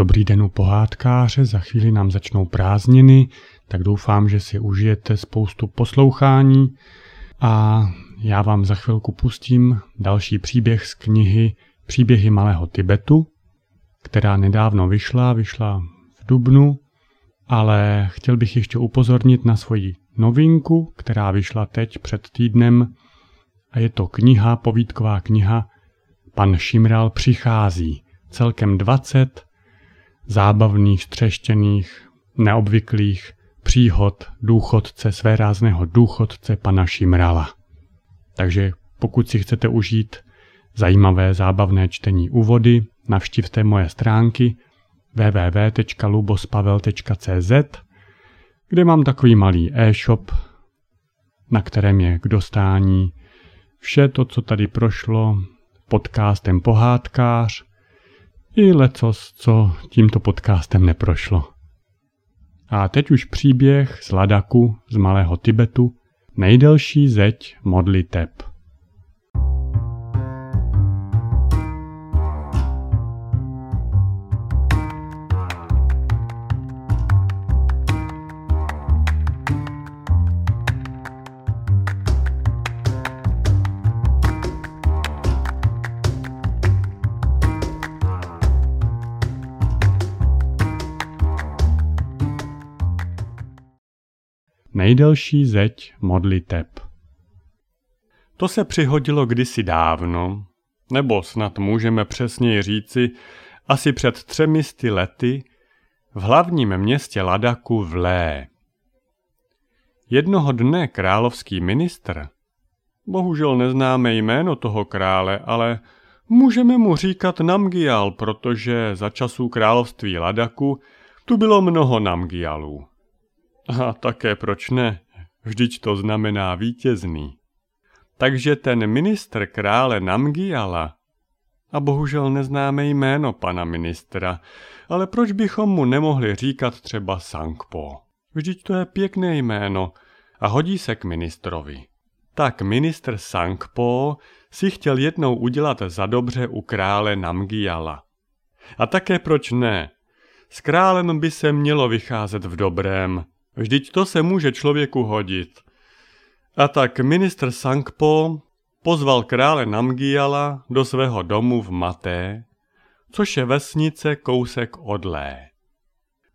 Dobrý den u pohádkáře, za chvíli nám začnou prázdniny, tak doufám, že si užijete spoustu poslouchání a já vám za chvilku pustím další příběh z knihy Příběhy malého Tibetu, která nedávno vyšla, vyšla v Dubnu, ale chtěl bych ještě upozornit na svoji novinku, která vyšla teď před týdnem a je to kniha, povídková kniha Pan Šimral přichází. Celkem 20 zábavných, střeštěných, neobvyklých příhod důchodce, své rázného důchodce pana Šimrala. Takže pokud si chcete užít zajímavé zábavné čtení úvody, navštivte moje stránky www.lubospavel.cz, kde mám takový malý e-shop, na kterém je k dostání vše to, co tady prošlo podcastem Pohádkář i lecos, co tímto podcastem neprošlo. A teď už příběh z Ladaku z Malého Tibetu, nejdelší zeď modliteb. Nejdelší zeď modliteb. To se přihodilo kdysi dávno, nebo snad můžeme přesněji říci, asi před třemi sty lety, v hlavním městě Ladaku v Lé. Jednoho dne královský ministr, bohužel neznáme jméno toho krále, ale můžeme mu říkat Namgial, protože za časů království Ladaku tu bylo mnoho Namgialů. A také proč ne? Vždyť to znamená vítězný. Takže ten ministr krále Namgiala, a bohužel neznáme jméno pana ministra, ale proč bychom mu nemohli říkat třeba Sangpo? Vždyť to je pěkné jméno a hodí se k ministrovi. Tak ministr Sangpo si chtěl jednou udělat za dobře u krále Namgiala. A také proč ne? S králem by se mělo vycházet v dobrém, Vždyť to se může člověku hodit. A tak ministr Sangpo pozval krále Namgiala do svého domu v Maté, což je vesnice kousek od Lé.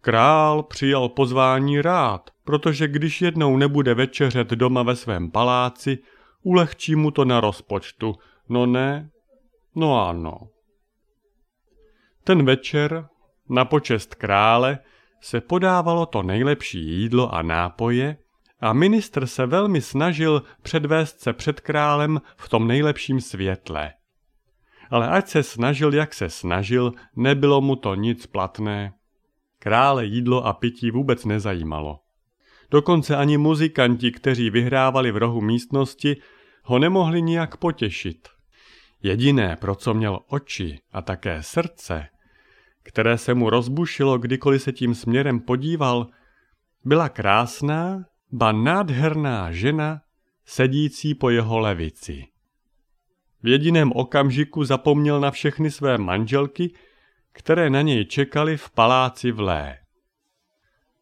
Král přijal pozvání rád, protože když jednou nebude večeřet doma ve svém paláci, ulehčí mu to na rozpočtu. No ne? No ano. Ten večer, na počest krále, se podávalo to nejlepší jídlo a nápoje a ministr se velmi snažil předvést se před králem v tom nejlepším světle. Ale ať se snažil, jak se snažil, nebylo mu to nic platné. Krále jídlo a pití vůbec nezajímalo. Dokonce ani muzikanti, kteří vyhrávali v rohu místnosti, ho nemohli nijak potěšit. Jediné, pro co měl oči a také srdce, které se mu rozbušilo, kdykoliv se tím směrem podíval, byla krásná, ba nádherná žena, sedící po jeho levici. V jediném okamžiku zapomněl na všechny své manželky, které na něj čekali v paláci v Lé.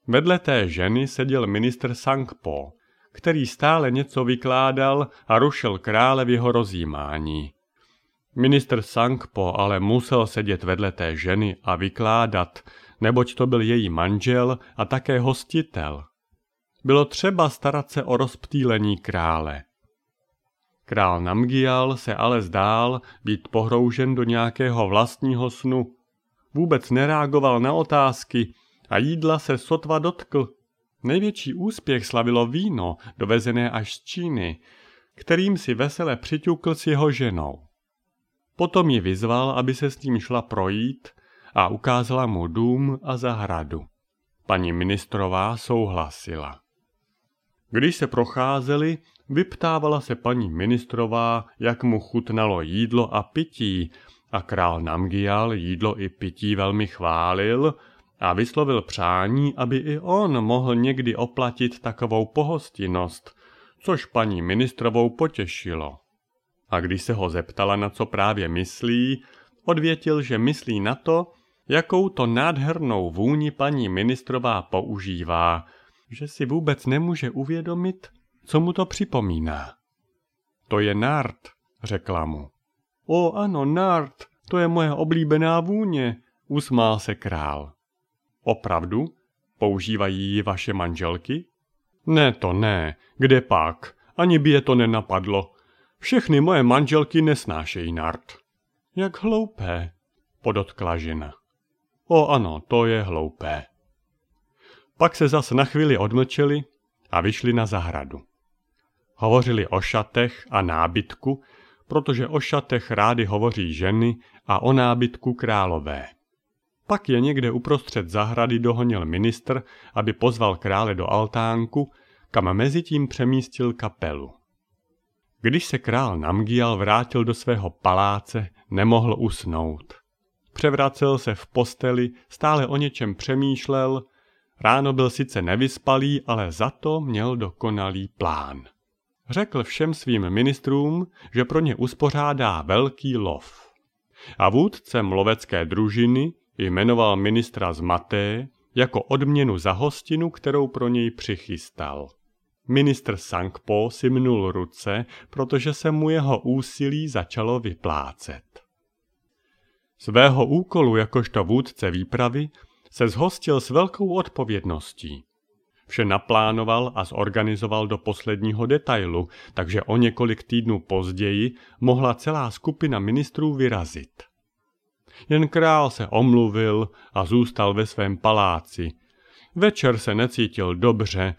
Vedle té ženy seděl ministr Sangpo, který stále něco vykládal a rušil krále v jeho rozjímání. Ministr Sangpo ale musel sedět vedle té ženy a vykládat, neboť to byl její manžel a také hostitel. Bylo třeba starat se o rozptýlení krále. Král Namgial se ale zdál být pohroužen do nějakého vlastního snu. Vůbec nereagoval na otázky a jídla se sotva dotkl. Největší úspěch slavilo víno, dovezené až z Číny, kterým si vesele přiťukl s jeho ženou. Potom ji vyzval, aby se s ním šla projít a ukázala mu dům a zahradu. Paní ministrová souhlasila. Když se procházeli, vyptávala se paní ministrová, jak mu chutnalo jídlo a pití, a král Namgial jídlo i pití velmi chválil a vyslovil přání, aby i on mohl někdy oplatit takovou pohostinnost, což paní ministrovou potěšilo a když se ho zeptala, na co právě myslí, odvětil, že myslí na to, jakou to nádhernou vůni paní ministrová používá, že si vůbec nemůže uvědomit, co mu to připomíná. To je nart, řekla mu. O ano, nart, to je moje oblíbená vůně, usmál se král. Opravdu? Používají ji vaše manželky? Ne, to ne, kde pak, ani by je to nenapadlo. Všechny moje manželky nesnášejí nart. Jak hloupé, podotkla žena. O ano, to je hloupé. Pak se zas na chvíli odmlčeli a vyšli na zahradu. Hovořili o šatech a nábytku, protože o šatech rády hovoří ženy a o nábytku králové. Pak je někde uprostřed zahrady dohonil ministr, aby pozval krále do altánku, kam mezi tím přemístil kapelu. Když se král Namgial vrátil do svého paláce, nemohl usnout. Převracel se v posteli, stále o něčem přemýšlel, ráno byl sice nevyspalý, ale za to měl dokonalý plán. Řekl všem svým ministrům, že pro ně uspořádá velký lov. A vůdcem lovecké družiny jmenoval ministra z Maté jako odměnu za hostinu, kterou pro něj přichystal. Ministr Sankpo si mnul ruce, protože se mu jeho úsilí začalo vyplácet. Svého úkolu jakožto vůdce výpravy se zhostil s velkou odpovědností. Vše naplánoval a zorganizoval do posledního detailu, takže o několik týdnů později mohla celá skupina ministrů vyrazit. Jen král se omluvil a zůstal ve svém paláci. Večer se necítil dobře